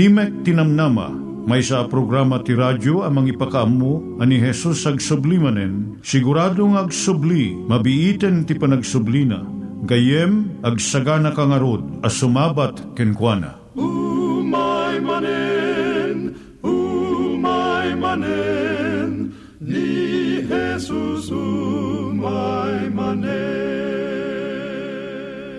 Timek Tinamnama, may sa programa ti radyo amang ipakaamu ani Jesus ag sublimanen, siguradong ag subli, mabiiten ti panagsublina, gayem ag sagana kangarod as sumabat kenkwana. umay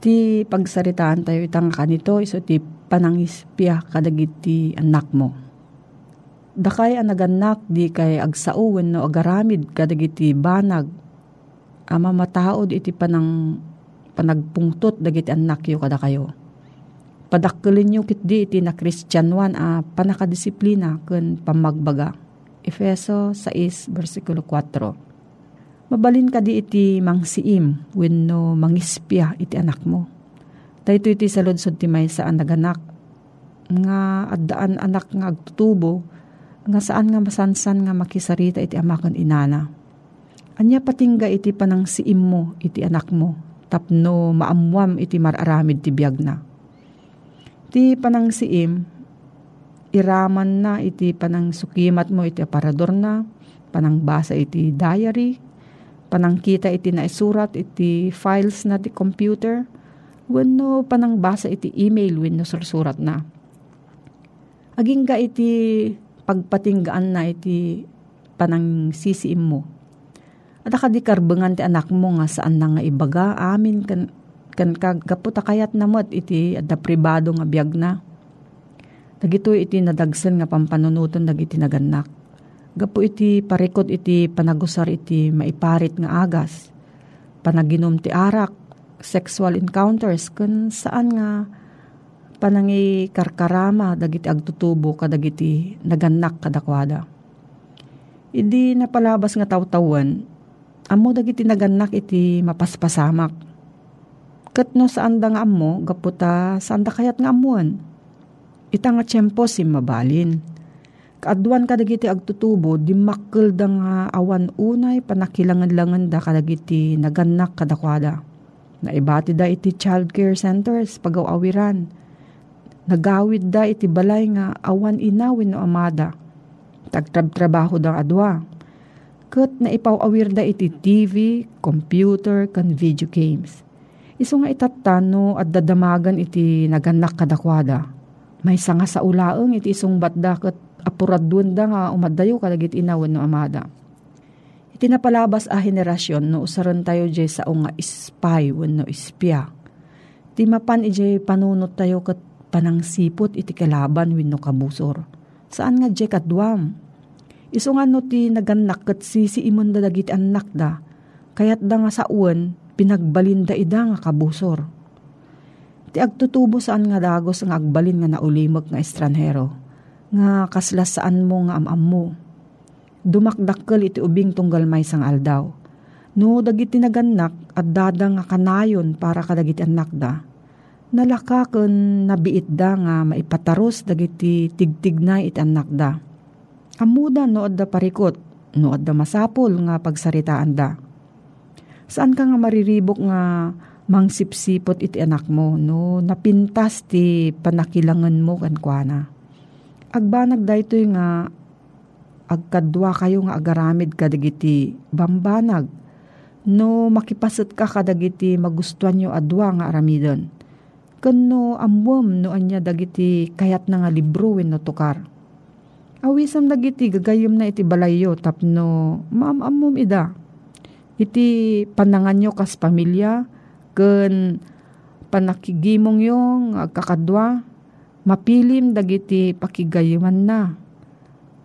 Ti pagsaritaan tayo itang kanito, iso ti panangispya kadagiti anak mo. Dakay ang naganak di kay agsauwen no agaramid kadagiti banag. Ama mataod iti panang panagpungtot dagiti anak yo kada kayo. Padakkelin nyo kit di iti na Kristyanwan a panakadisiplina ken pamagbaga. Efeso 6 versikulo 4. Mabalin ka di iti mangsiim wenno mangispya iti anak mo. Dahito iti saludsod ti may saan naganak. Nga addaan anak nga agtutubo nga saan nga masansan nga makisarita iti amakan inana. Anya patingga iti panang siim mo iti anak mo tapno maamwam iti mararamid ti biyag na. Iti panang siim, iraman na iti panang sukimat mo iti aparador na, panang basa iti diary, panang kita iti naisurat iti files na ti computer, wenno panang basa iti email wenno sursurat na. Aging ga iti pagpatinggaan na iti panang sisiim mo. At akadikarbengan ti anak mo nga saan na nga ibaga, amin kan, kan kagaputa kayat namot iti adda pribado nga biyag na. Dagito iti nadagsan nga pampanunutan dagiti naganak. Gapo iti parikot iti panagusar iti maiparit nga agas. Panaginom ti arak, sexual encounters, kun saan nga panangi karkarama dagiti agtutubo kadagiti naganak kadakwada. Idi napalabas nga tawtawan, amo dagiti naganak iti mapaspasamak. Kat no saan da nga amo, gaputa saan da kayat nga amuan. Ita nga tiyempo si mabalin. Kaadwan kadagiti agtutubo, di makkel da nga awan unay panakilangan-langan da kadagiti naganak kadakwada. Naibati da iti child care centers pagawawiran. Nagawid da iti balay nga awan inawin no amada. Tagtrab-trabaho da adwa. Kat na ipawawir da iti TV, computer, kan video games. Iso nga itatano at dadamagan iti naganak kadakwada. May sanga sa ulaeng iti isong batda kat apuradun da nga umadayo kadagit inawan no amada. Iti napalabas a henerasyon no usaran tayo jay sa nga spy wenno ispya. Ti mapan ijay panunot tayo kat panangsipot iti kalaban wenno kabusor. Saan nga jay kadwam? Iso nga no ti naganak kat sisi imon da dagiti anak da. Kayat da nga sa uwan, pinagbalinda ida nga kabusor. Ti agtutubo saan nga dagos nga agbalin nga naulimog nga estranhero. Nga kaslas saan mo nga amam mo. Dumakdakkel iti ubing tunggal may sang aldaw. No dagiti naganak at dada nga kanayon para kadagiti anak da. Nalaka ken nabiit da nga maipataros dagiti tigtignay it anak da. Amuda no adda parikot, no adda masapol nga pagsaritaan da. Saan ka nga mariribok nga mangsipsipot iti anak mo no napintas ti panakilangan mo kan kuana. Agbanag daytoy nga agkadwa kayo nga agaramid kadagiti bambanag no makipasat ka kadagiti magustuhan nyo adwa nga aramidon. Kano amwam no anya dagiti kayat na nga libro no tukar. Awisam dagiti gagayom na iti balayo tapno maamamom ida. Iti panangan nyo kas pamilya ken panakigimong yung agkakadwa mapilim dagiti pakigayuman na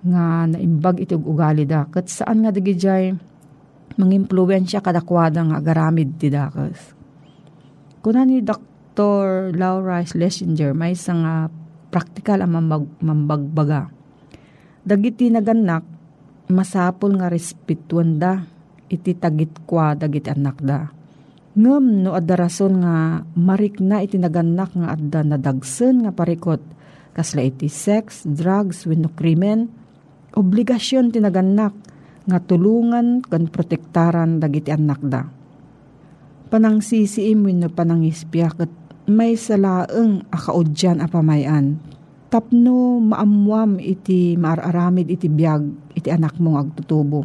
nga naimbag iti ugali da. Kat saan nga dagi jay mangimpluwensya kadakwada nga agaramid ti dakas. Kuna ni Dr. Laura Schlesinger may isang nga practical ang mambag, mambagbaga. Dagiti naganak, masapol nga respetuan da, iti tagit kwa dagiti anak da. Ngem no adda rason nga marik na iti naganak nga adda nadagsen nga parikot kasla iti sex, drugs, wenno krimen, obligasyon tinaganak nga tulungan kan protektaran dagiti anak da. Panang sisiim wenno panang ispya ket may salaeng akaudyan a pamayan. Tapno maamwam iti maararamid iti biyag iti anak mong agtutubo.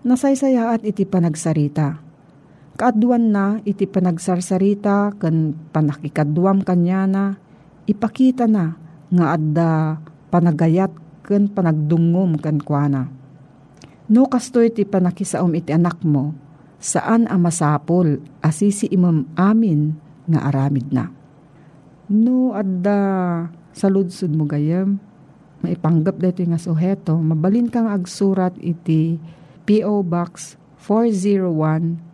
Nasaysayaat iti panagsarita Kaaduan na iti panagsarsarita ken panakikadwam kanya na ipakita na nga adda panagayat ken panagdungom ken kuana. No kasto iti panakisaom iti anak mo, saan ang masapol asisi imam amin nga aramid na. No adda saludsud mo gayam, maipanggap dito nga suheto, mabalin kang agsurat iti P.O. Box 401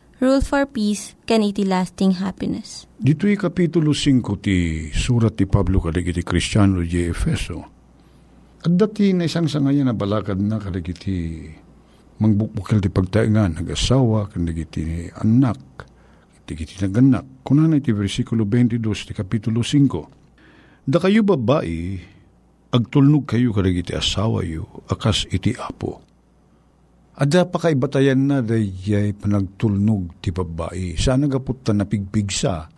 Rule for Peace, can iti lasting happiness. Dito'y Kapitulo 5 ti surat ti Pablo kadagiti Kristiyano di Efeso. At dati na isang sangayan na balakad na kadagiti mangbukbukal ti pagtaingan, nag-asawa, kadagiti anak, kadagiti naganak. Kunan iti versikulo 22 ti Kapitulo 5. Da kayo babae, agtulnog kayo kadagiti asawa yu, akas iti apo Ada pa kay batayan na dayay panagtulnog ti babae. Sana gapot ta napigpigsa.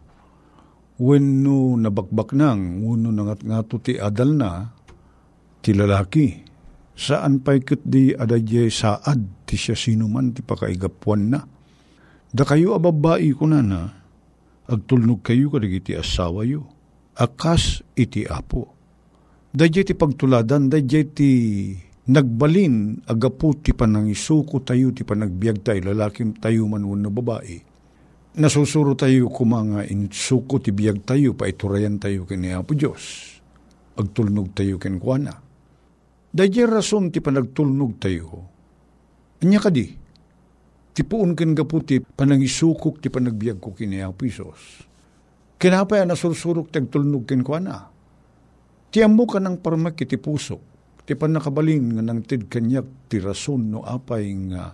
Wenno nabakbak nang, uno nangat nga ti adal na, ti lalaki. Saan pa ikot di adayay saad ti siya sinuman ti pakaigapuan na. Da kayo a babae ko na na, agtulnog kayo kadagiti asawa yo. Akas iti apo. Dayay ti pagtuladan, dayay ti nagbalin agapu ti panangisuko tayo ti panagbiag tayo lalaking tayo man na babae. Nasusuro tayo kumanga insuko ti biag tayo pa iturayan tayo kini Apo Diyos. Agtulnog tayo ken kuana. Dahil rason ti panagtulnog tayo. Anya kadi, ti puon ken gapu ti panangisukok ti panagbiag ko kini Apo Diyos. Kinapay nasursurok ti agtulnog ken kuana. Ti amo ka ng parmak iti pusok Ti panakabalin nga nang tid kanyak ti rason no apay nga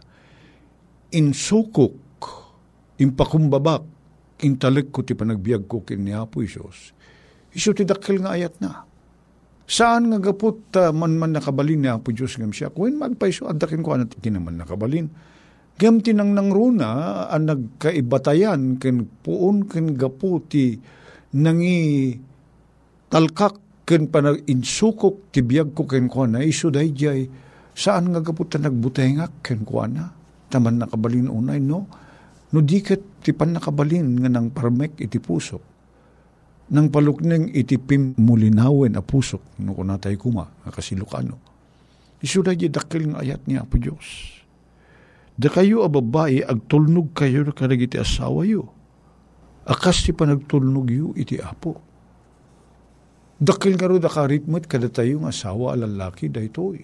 insukok, impakumbabak, intalik ko ti panagbiag ko kin ni Apo Isos. Iso ti dakkel nga ayat na. Saan nga gapot uh, man man nakabalin ni Apo Diyos ngam siya? Kung magpaiso, adakin ko anat kinaman nakabalin. Gam tinang nang runa ang nagkaibatayan ken puon ken gapu ti nangi talkak ken panag insukok ti biyag ko ken kuana iso dayjay saan nga gapu ta nagbutengak ken kuana taman nakabalin unay no? No diket ti pan nakabalin nga nang parmek iti pusok. Nang palukneng iti pimulinawen a pusok no kunatay kuma kasilukano iso dayjay dakil nga ayat ni Apo Dios Da kayo a babae, agtulnog kayo na kanag iti asawa yo. Akas ti panagtulnog yo iti apo. Dakil nga ro da karitmat kada tayo nga asawa a lalaki da ito eh.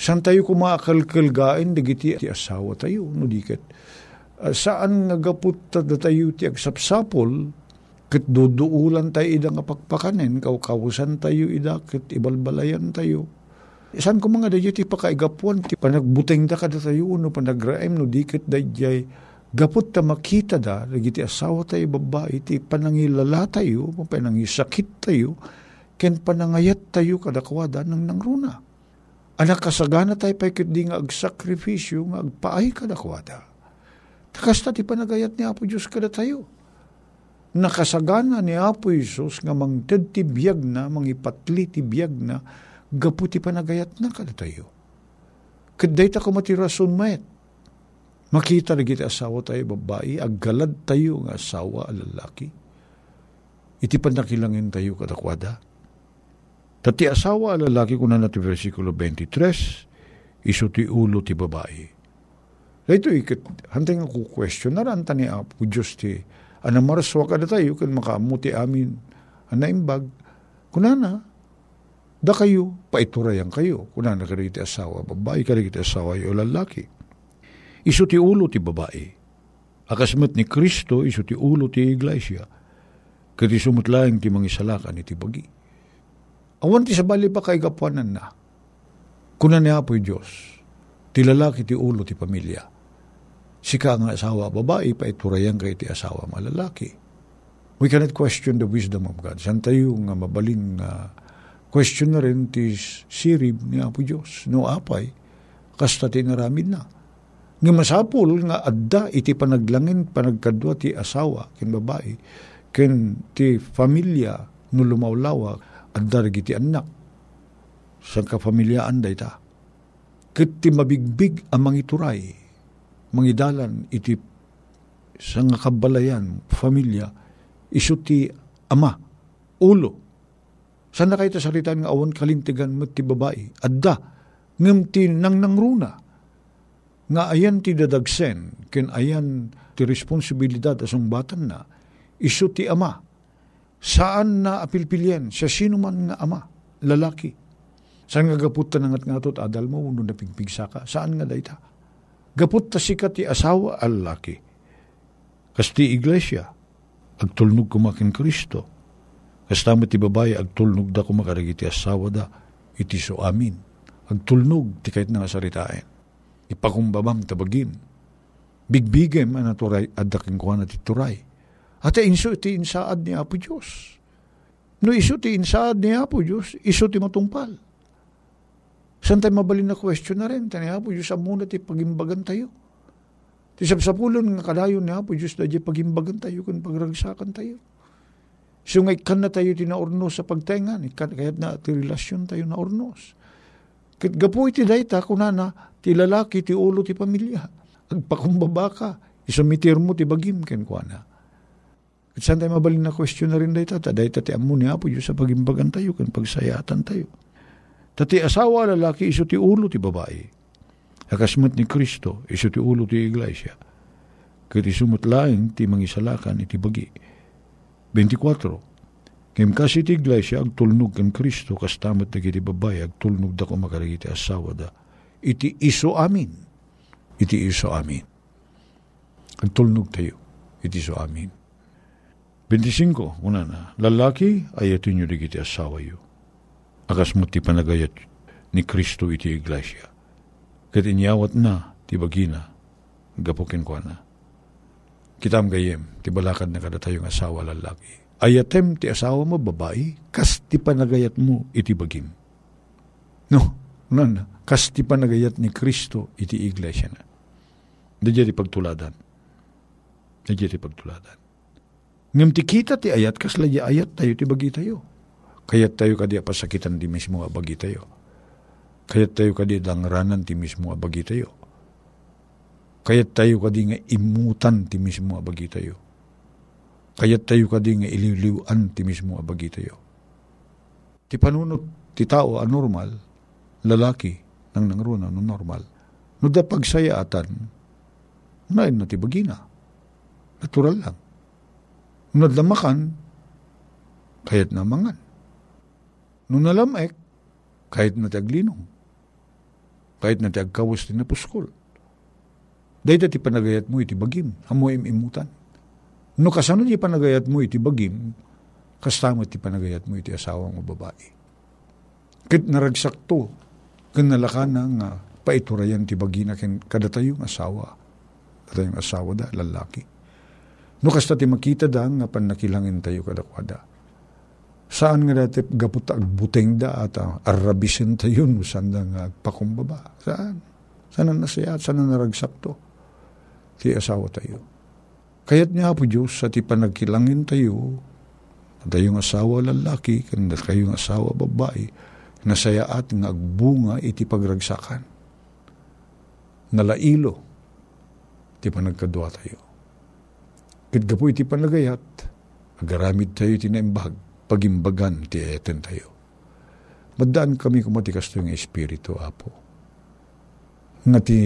San tayo kumakalkalgain dagiti ti asawa tayo, no diket. Uh, saan nga gaput da tayo ti agsapsapol, ket duduulan tayo ida nga pakpakanen, kawkawusan tayo ida, ket ibalbalayan tayo Isan ko mga dayay ti pakaigapuan, ti panagbuteng da kada tayo, no panagraem, no dikit dayay, gapot ta makita da, lagi ti asawa tayo babae, ti panangilala tayo, panangisakit tayo, ken panangayat tayo kadakwada ng nangruna. Anak kasagana tayo pa di nga agsakripisyo, nga agpaay kadakwada. Takasta ti panagayat ni Apo Diyos kada tayo. Nakasagana ni Apo Isos nga mangted ti biyag na, mangipatli ti biyag na, gaputi panagayat na kada tayo. Kaday ta kumati rason mayat. Makita na kita asawa tayo babae, aggalad tayo nga asawa lalaki. Iti panakilangin tayo kadakwada. Tati asawa lalaki kuna na ti versikulo 23, iso ti ulo ti babae. Ito ikit, hantay nga question na ranta ni Apo Diyos ti, anang maraswa ka tayo, kan makamuti amin, anaimbag, kunana, Da kayo, paiturayan kayo. Kuna na kayo asawa, babae ka iti asawa, o lalaki. Iso ti ulo ti babae. Akasmat ni Kristo, iso ti ulo ti iglesia. Kati sumutlaing ti mangisalakan iti bagi. Awan ti sabali pa kay gapuanan na. Kuna niya po'y Diyos, ti lalaki ti ulo ti pamilya. Sika nga asawa, babae, paiturayan kay ti asawa, malalaki. We cannot question the wisdom of God. San tayo nga mabaling uh, Question na rin ti sirib ni Apo Diyos. No apay, kasta tinaramid na. Nga masapul nga adda iti panaglangin panagkadwa ti asawa ken babae ken ti familia no lumawlawa adda ti anak. Sang kapamilyaan da ita. Ket ti mabigbig ang mangituray, mangidalan iti sa nga kabalayan, familia, iso ti ama, ulo, Saan na kayo salita nga awan kalintigan mo ti babae? Adda, ngem ti nang nangruna. Nga ayan ti dadagsen, ken ayan ti responsibilidad asong batan na, iso ti ama. Saan na apilpilyen? Sa sino man nga ama, lalaki. Saan nga gaput ta nangat nga tot adal mo, uno na pigpigsa ka? Saan nga dayta? Gaput ta sikat ti asawa al laki. Kasti iglesia, agtulnog kumakin Kristo Kastama ti babae, agtulnog da kumakaragiti asawa da, iti so amin. Agtulnog ti kahit nga saritain. Ipakumbabam tabagin. Bigbigem ang naturay, adaking kuha na ti turay. At inso ti insaad ni Apo Diyos. No iso ti insaad ni Apo Diyos, iso ti matungpal. San tayo mabalin na question na rin, tani Apo Diyos, amuna ti pagimbagan tayo. Ti sabsapulon nga kadayon ni Apo Diyos, da pagimbagan tayo, kung pagragsakan tayo. So nga ikan na tayo tinaurnos sa pagtengan, ikan kayat na ti relasyon tayo na urnos. Kit gapo iti dayta kunana ti lalaki ti ulo ti pamilya. Agpakumbaba ka, isumitir mo ti bagim ken kuana. Kit saan tayo mabalin na question na rin dayta, ta dayta ti amu ni Apo sa pagimbagan tayo, kan pagsayatan tayo. Tati asawa lalaki iso ti ulo ti babae. Akasmat ni Kristo, iso ti ulo ti iglesia. Kit isumot laing ti mangisalakan iti bagi 24. Kim kasi ti iglesia agtulnog kan Kristo kastamat na kiti babay agtulnog da ko makarigiti asawa da. Iti iso amin. Iti iso amin. Agtulnog tayo. Iti iso amin. 25. Una na. Lalaki ayatin nyo digiti asawa yo. Akas mo ti panagayat ni Kristo iti iglesia. Kat inyawat na ti bagina. Gapukin ko na Kitam gayem, ti balakad na kada tayong asawa lalaki. Ayatem ti asawa mo babae, kas ti panagayat mo iti bagim. No, non, kas ti panagayat ni Kristo iti iglesia na. Dadya di pagtuladan. Dadya di pagtuladan. Ngam ti kita ti ayat kasla di ayat tayo ti bagi tayo. Kayat tayo kadi pasakitan ti mismo abagi tayo. Kayat tayo kadi langranan ti mismo abagi tayo. Kayat tayo kadi nga imutan ti mismo abagi tayo. Kayat tayo kadi nga ililiwan ti mismo abagi tayo. Ti panunot ti tao anormal, lalaki, nang nangruna no normal. No da pagsayaatan, nain na ti bagina. Natural lang. No lamakan, kayat na mangan. No nalamek, kahit na ti aglinong. Kahit na ti agkawas ti napuskol. Dahil ti panagayat mo iti bagim, amo imutan. No kasano ti panagayat mo iti bagim, kasama ti panagayat mo iti asawa mo babae. Kit naragsak to, kan nalaka na nga paiturayan ti bagina ken kada tayong asawa. Kada tayong asawa da, lalaki. No kasta ti makita da nga panakilangin tayo kadakwada. Saan nga dati gapot agbuteng da at uh, arabisen tayo no saan da nga pakumbaba. Saan? Saan ang nasaya? Saan ang naragsak to? Ti asawa tayo. Kaya't nga po Diyos sa ti panagkilangin tayo, tayong asawa lalaki, kanda kayong asawa babae, nasaya at nga agbunga iti pagragsakan. Nalailo, ti panagkadwa tayo. Kit po iti panagayat, agaramid tayo tinaimbag, pagimbagan ti eten tayo. Madaan kami kumatikas tayo ng Espiritu, Apo. Nga ti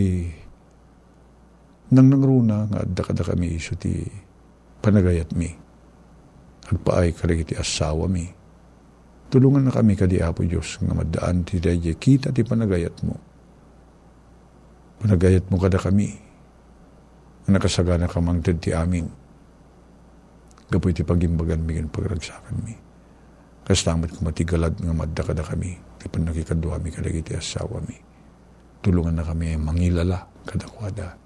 nang nangruna nga adda kada kami iso ti panagayat mi. Agpaay kalig ti asawa mi. Tulungan na kami kadi Apo Diyos nga madaan ti dayje kita ti panagayat mo. Panagayat mo kada kami. Nga nakasagana ka mangted ti amin. Gapoy ti pagimbagan mi gan pagragsakan mi. Kastamat ko matigalad nga madda kada kami. Ti panakikadwa mi kadag ti asawa mi. Tulungan na kami mangilala kadakwada itinaga